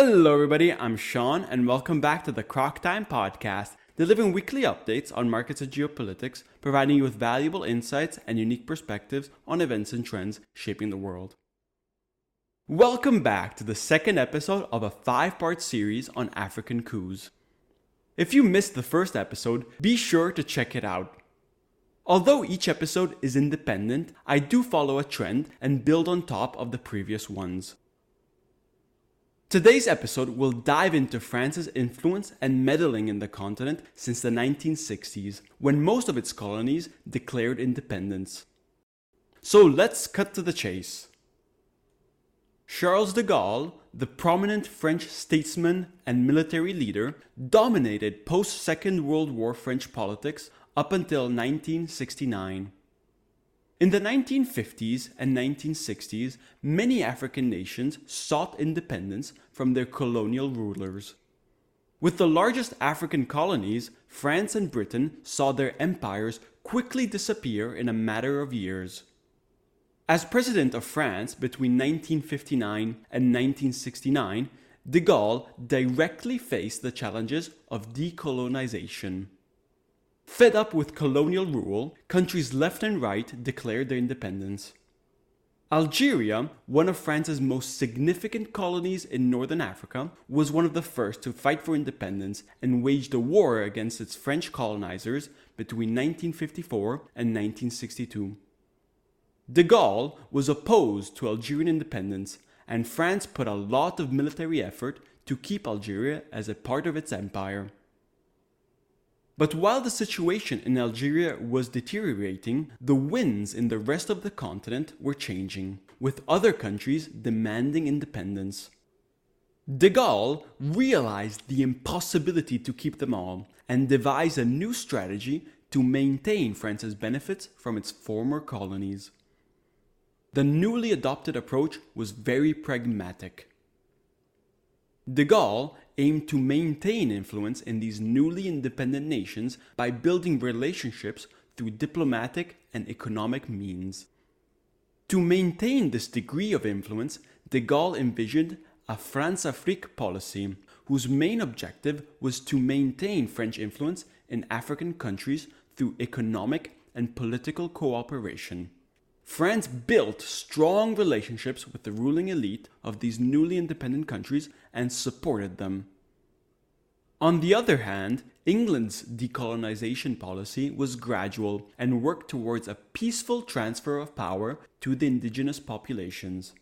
Hello, everybody. I'm Sean, and welcome back to the Croc Time Podcast, delivering weekly updates on markets and geopolitics, providing you with valuable insights and unique perspectives on events and trends shaping the world. Welcome back to the second episode of a five part series on African coups. If you missed the first episode, be sure to check it out. Although each episode is independent, I do follow a trend and build on top of the previous ones. Today's episode will dive into France's influence and meddling in the continent since the 1960s, when most of its colonies declared independence. So let's cut to the chase. Charles de Gaulle, the prominent French statesman and military leader, dominated post Second World War French politics up until 1969. In the 1950s and 1960s, many African nations sought independence from their colonial rulers. With the largest African colonies, France and Britain saw their empires quickly disappear in a matter of years. As President of France between 1959 and 1969, de Gaulle directly faced the challenges of decolonization. Fed up with colonial rule, countries left and right declared their independence. Algeria, one of France's most significant colonies in northern Africa, was one of the first to fight for independence and waged a war against its French colonizers between 1954 and 1962. De Gaulle was opposed to Algerian independence, and France put a lot of military effort to keep Algeria as a part of its empire. But while the situation in Algeria was deteriorating, the winds in the rest of the continent were changing, with other countries demanding independence. De Gaulle realized the impossibility to keep them all and devised a new strategy to maintain France's benefits from its former colonies. The newly adopted approach was very pragmatic. De Gaulle aimed to maintain influence in these newly independent nations by building relationships through diplomatic and economic means. To maintain this degree of influence, de Gaulle envisioned a Françafrique policy, whose main objective was to maintain French influence in African countries through economic and political cooperation. France built strong relationships with the ruling elite of these newly independent countries and supported them. On the other hand, England's decolonization policy was gradual and worked towards a peaceful transfer of power to the indigenous populations.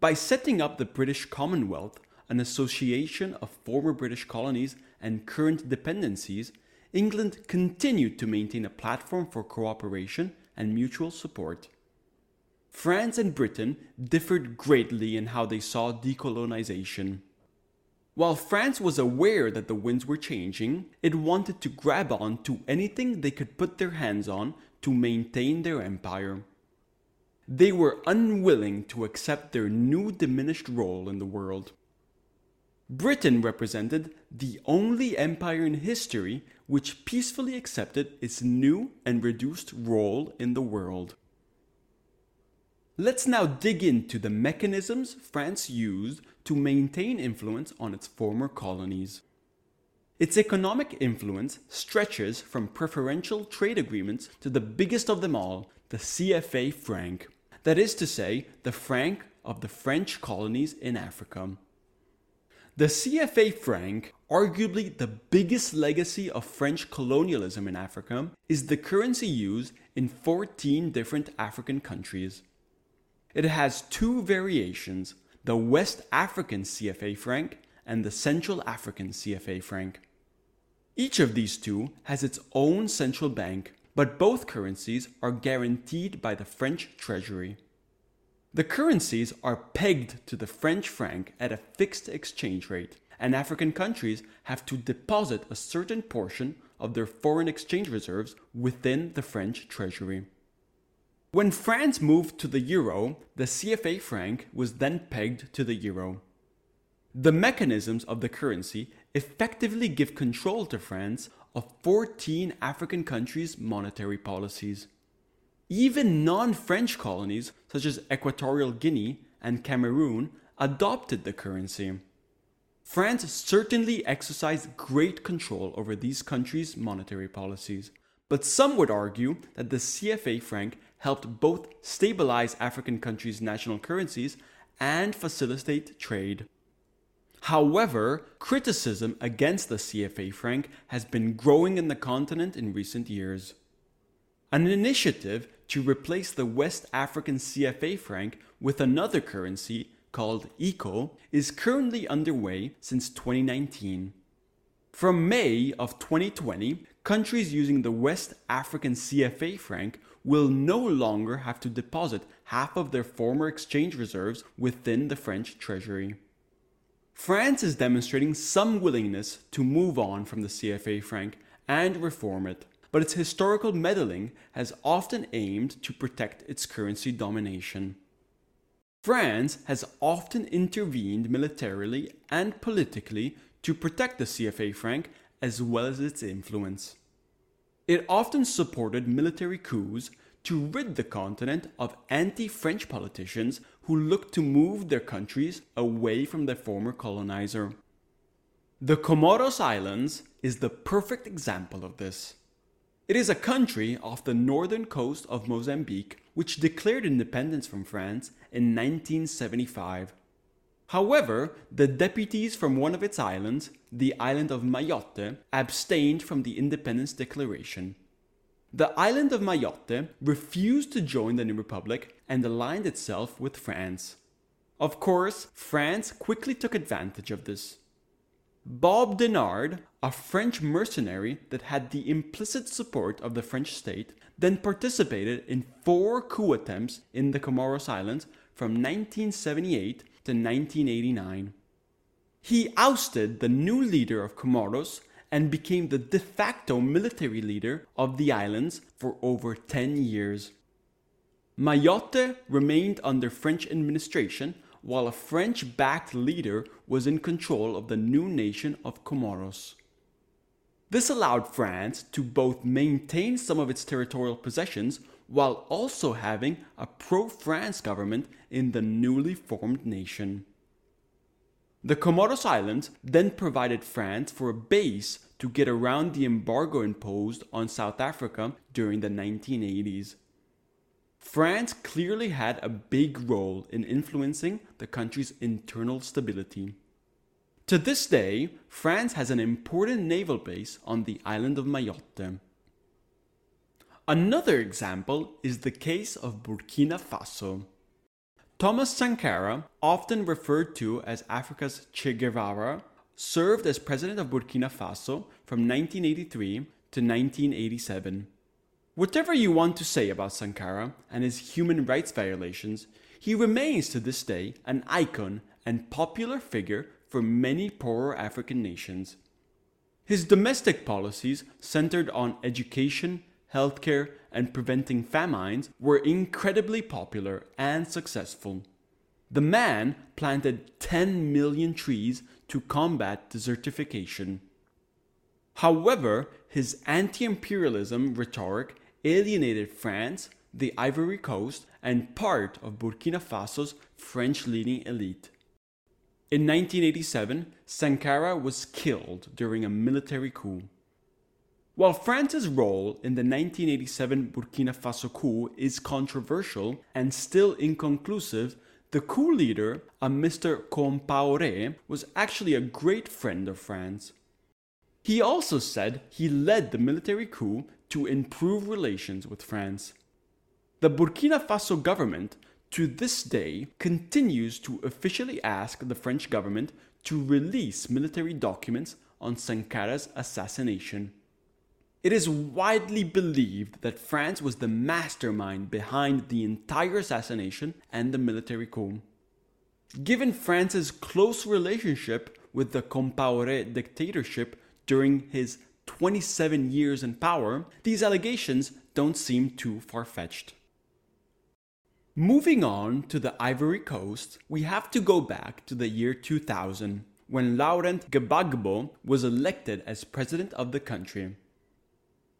By setting up the British Commonwealth, an association of former British colonies and current dependencies, England continued to maintain a platform for cooperation and mutual support. France and Britain differed greatly in how they saw decolonization. While France was aware that the winds were changing, it wanted to grab on to anything they could put their hands on to maintain their empire. They were unwilling to accept their new diminished role in the world. Britain represented the only empire in history which peacefully accepted its new and reduced role in the world. Let's now dig into the mechanisms France used to maintain influence on its former colonies. Its economic influence stretches from preferential trade agreements to the biggest of them all, the CFA franc. That is to say, the franc of the French colonies in Africa. The CFA franc, arguably the biggest legacy of French colonialism in Africa, is the currency used in 14 different African countries. It has two variations the West African CFA franc and the Central African CFA franc. Each of these two has its own central bank, but both currencies are guaranteed by the French Treasury. The currencies are pegged to the French franc at a fixed exchange rate, and African countries have to deposit a certain portion of their foreign exchange reserves within the French treasury. When France moved to the euro, the CFA franc was then pegged to the euro. The mechanisms of the currency effectively give control to France of 14 African countries' monetary policies. Even non French colonies, such as Equatorial Guinea and Cameroon, adopted the currency. France certainly exercised great control over these countries' monetary policies, but some would argue that the CFA franc helped both stabilize African countries' national currencies and facilitate trade. However, criticism against the CFA franc has been growing in the continent in recent years. An initiative to replace the West African CFA franc with another currency called ECO is currently underway since 2019. From May of 2020, countries using the West African CFA franc will no longer have to deposit half of their former exchange reserves within the French treasury. France is demonstrating some willingness to move on from the CFA franc and reform it, but its historical meddling has often aimed to protect its currency domination. France has often intervened militarily and politically to protect the CFA franc as well as its influence. It often supported military coups to rid the continent of anti French politicians who looked to move their countries away from their former colonizer. The Comoros Islands is the perfect example of this. It is a country off the northern coast of Mozambique which declared independence from France in 1975. However, the deputies from one of its islands, the island of Mayotte, abstained from the independence declaration. The island of Mayotte refused to join the new republic and aligned itself with France. Of course, France quickly took advantage of this. Bob Denard, a French mercenary that had the implicit support of the French state, then participated in four coup attempts in the Comoros Islands from 1978 to 1989. He ousted the new leader of Comoros and became the de facto military leader of the islands for over 10 years. Mayotte remained under French administration while a French backed leader was in control of the new nation of Comoros. This allowed France to both maintain some of its territorial possessions while also having a pro France government in the newly formed nation. The Comoros Islands then provided France for a base to get around the embargo imposed on South Africa during the 1980s. France clearly had a big role in influencing the country's internal stability. To this day, France has an important naval base on the island of Mayotte. Another example is the case of Burkina Faso. Thomas Sankara, often referred to as Africa's Che Guevara, served as president of Burkina Faso from 1983 to 1987. Whatever you want to say about Sankara and his human rights violations, he remains to this day an icon and popular figure for many poorer African nations. His domestic policies centered on education, healthcare, and preventing famines were incredibly popular and successful. The man planted 10 million trees to combat desertification. However, his anti imperialism rhetoric alienated France, the Ivory Coast, and part of Burkina Faso's French leading elite. In 1987, Sankara was killed during a military coup. While France's role in the 1987 Burkina Faso coup is controversial and still inconclusive, the coup leader, a Mr. Compaoré, was actually a great friend of France. He also said he led the military coup to improve relations with France. The Burkina Faso government, to this day, continues to officially ask the French government to release military documents on Sankara's assassination. It is widely believed that France was the mastermind behind the entire assassination and the military coup. Given France's close relationship with the Compaoré dictatorship during his 27 years in power, these allegations don't seem too far fetched. Moving on to the Ivory Coast, we have to go back to the year 2000 when Laurent Gbagbo was elected as president of the country.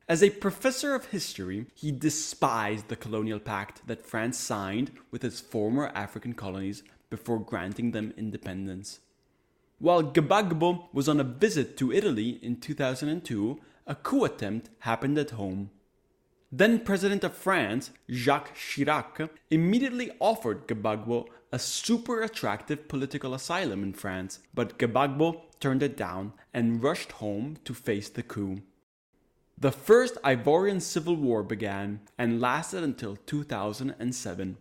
As a professor of history, he despised the colonial pact that France signed with its former African colonies before granting them independence. While Gbagbo was on a visit to Italy in 2002, a coup attempt happened at home. Then President of France, Jacques Chirac, immediately offered Gbagbo a super attractive political asylum in France, but Gbagbo turned it down and rushed home to face the coup. The First Ivorian Civil War began and lasted until 2007.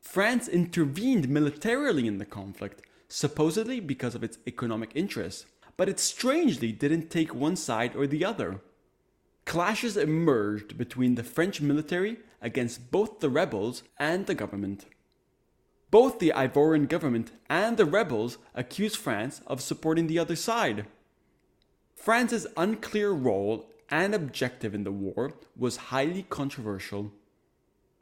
France intervened militarily in the conflict, supposedly because of its economic interests, but it strangely didn't take one side or the other. Clashes emerged between the French military against both the rebels and the government. Both the Ivorian government and the rebels accused France of supporting the other side. France's unclear role and objective in the war was highly controversial.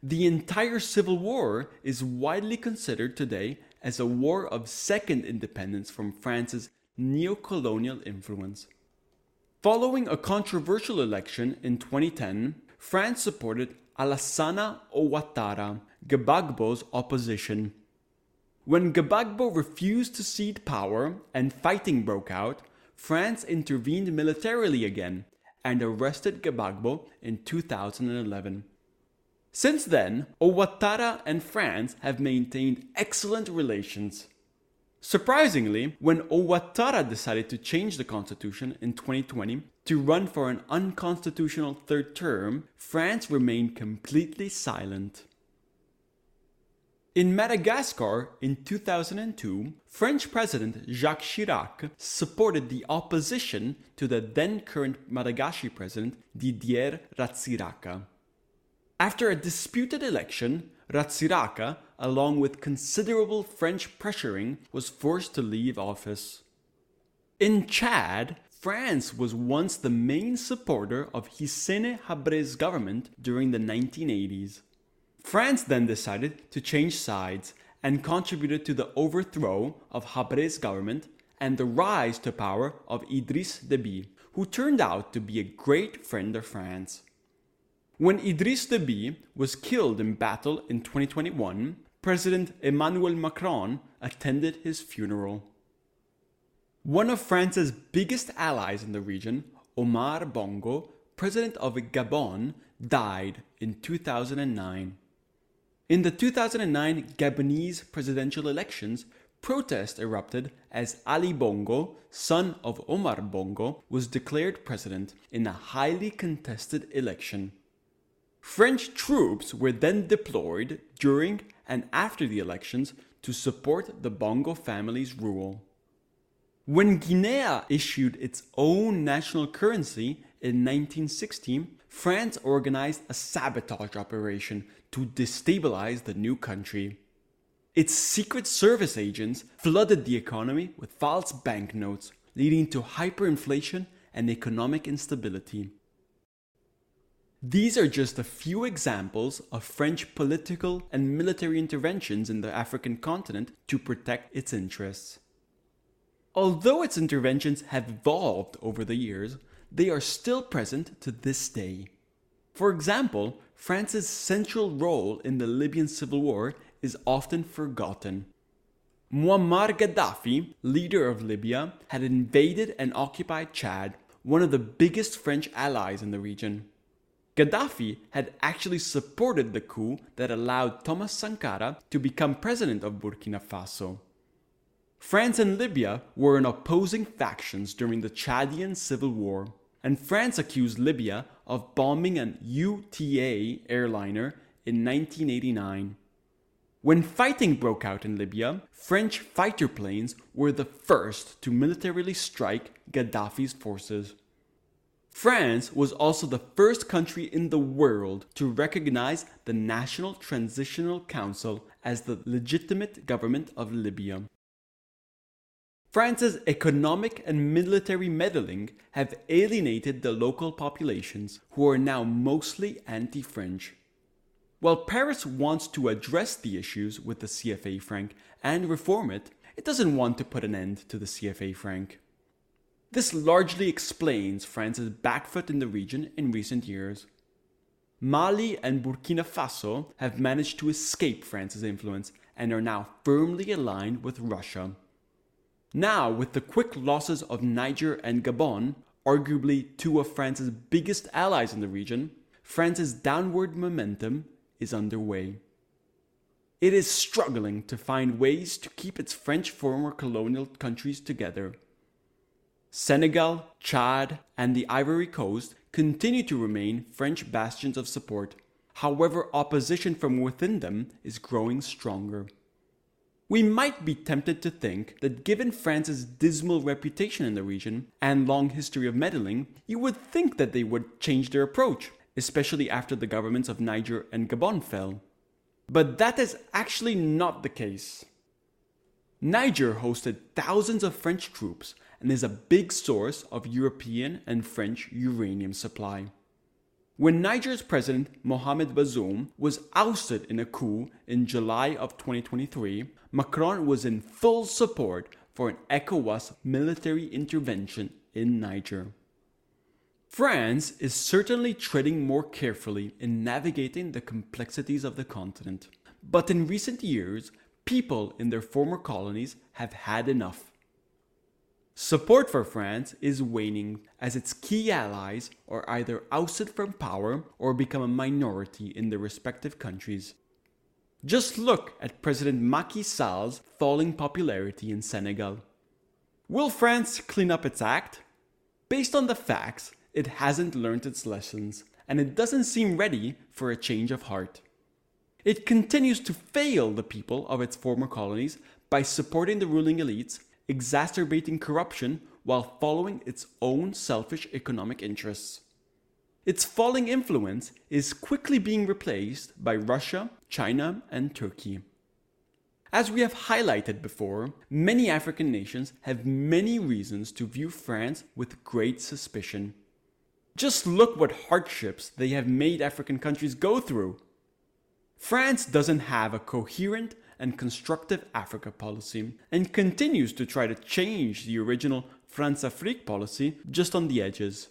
The entire Civil War is widely considered today as a war of second independence from France's neo-colonial influence. Following a controversial election in 2010, France supported Alassane Ouattara, Gbagbo's opposition. When Gbagbo refused to cede power and fighting broke out, France intervened militarily again and arrested Gbagbo in 2011. Since then, Ouattara and France have maintained excellent relations. Surprisingly, when Ouattara decided to change the constitution in 2020 to run for an unconstitutional third term, France remained completely silent. In Madagascar in 2002, French President Jacques Chirac supported the opposition to the then current Madagascar president Didier Ratsiraka. After a disputed election, Ratsiraka, along with considerable French pressuring, was forced to leave office. In Chad, France was once the main supporter of Hissène Habre's government during the 1980s. France then decided to change sides and contributed to the overthrow of Habre's government and the rise to power of Idriss Deby, who turned out to be a great friend of France. When Idriss Deby was killed in battle in 2021, President Emmanuel Macron attended his funeral. One of France's biggest allies in the region, Omar Bongo, president of Gabon, died in 2009. In the 2009 Gabonese presidential elections, protest erupted as Ali Bongo, son of Omar Bongo, was declared president in a highly contested election. French troops were then deployed during and after the elections to support the Bongo family's rule. When Guinea issued its own national currency in 1916, France organized a sabotage operation to destabilize the new country. Its Secret Service agents flooded the economy with false banknotes, leading to hyperinflation and economic instability. These are just a few examples of French political and military interventions in the African continent to protect its interests. Although its interventions have evolved over the years, they are still present to this day. For example, France's central role in the Libyan civil war is often forgotten. Muammar Gaddafi, leader of Libya, had invaded and occupied Chad, one of the biggest French allies in the region. Gaddafi had actually supported the coup that allowed Thomas Sankara to become president of Burkina Faso. France and Libya were in opposing factions during the Chadian civil war, and France accused Libya of bombing an UTA airliner in 1989. When fighting broke out in Libya, French fighter planes were the first to militarily strike Gaddafi's forces. France was also the first country in the world to recognize the National Transitional Council as the legitimate government of Libya. France's economic and military meddling have alienated the local populations, who are now mostly anti French. While Paris wants to address the issues with the CFA franc and reform it, it doesn't want to put an end to the CFA franc. This largely explains France's back foot in the region in recent years. Mali and Burkina Faso have managed to escape France's influence and are now firmly aligned with Russia. Now, with the quick losses of Niger and Gabon, arguably two of France's biggest allies in the region, France's downward momentum is underway. It is struggling to find ways to keep its French former colonial countries together. Senegal, Chad, and the Ivory Coast continue to remain French bastions of support. However, opposition from within them is growing stronger. We might be tempted to think that given France's dismal reputation in the region and long history of meddling, you would think that they would change their approach, especially after the governments of Niger and Gabon fell. But that is actually not the case. Niger hosted thousands of French troops and is a big source of European and French uranium supply. When Niger's president Mohamed Bazoum was ousted in a coup in July of 2023, Macron was in full support for an ECOWAS military intervention in Niger. France is certainly treading more carefully in navigating the complexities of the continent. But in recent years, people in their former colonies have had enough. Support for France is waning as its key allies are either ousted from power or become a minority in their respective countries. Just look at President Macky Sall's falling popularity in Senegal. Will France clean up its act? Based on the facts, it hasn't learned its lessons, and it doesn't seem ready for a change of heart. It continues to fail the people of its former colonies by supporting the ruling elites, exacerbating corruption while following its own selfish economic interests. Its falling influence is quickly being replaced by Russia, China, and Turkey. As we have highlighted before, many African nations have many reasons to view France with great suspicion. Just look what hardships they have made African countries go through. France doesn't have a coherent and constructive Africa policy and continues to try to change the original Françafrique policy just on the edges.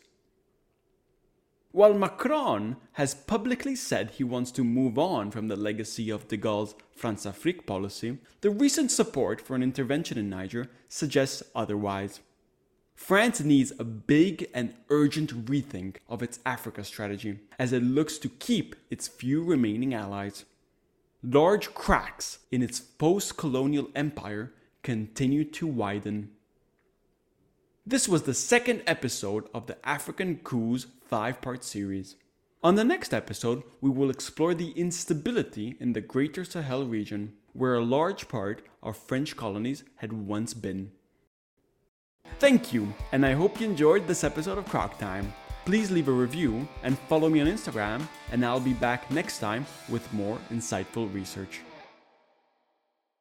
While Macron has publicly said he wants to move on from the legacy of de Gaulle's Françafrique policy, the recent support for an intervention in Niger suggests otherwise. France needs a big and urgent rethink of its Africa strategy as it looks to keep its few remaining allies. Large cracks in its post colonial empire continue to widen. This was the second episode of the African Coups five part series. On the next episode, we will explore the instability in the Greater Sahel region, where a large part of French colonies had once been. Thank you, and I hope you enjoyed this episode of Croc Time. Please leave a review and follow me on Instagram, and I'll be back next time with more insightful research.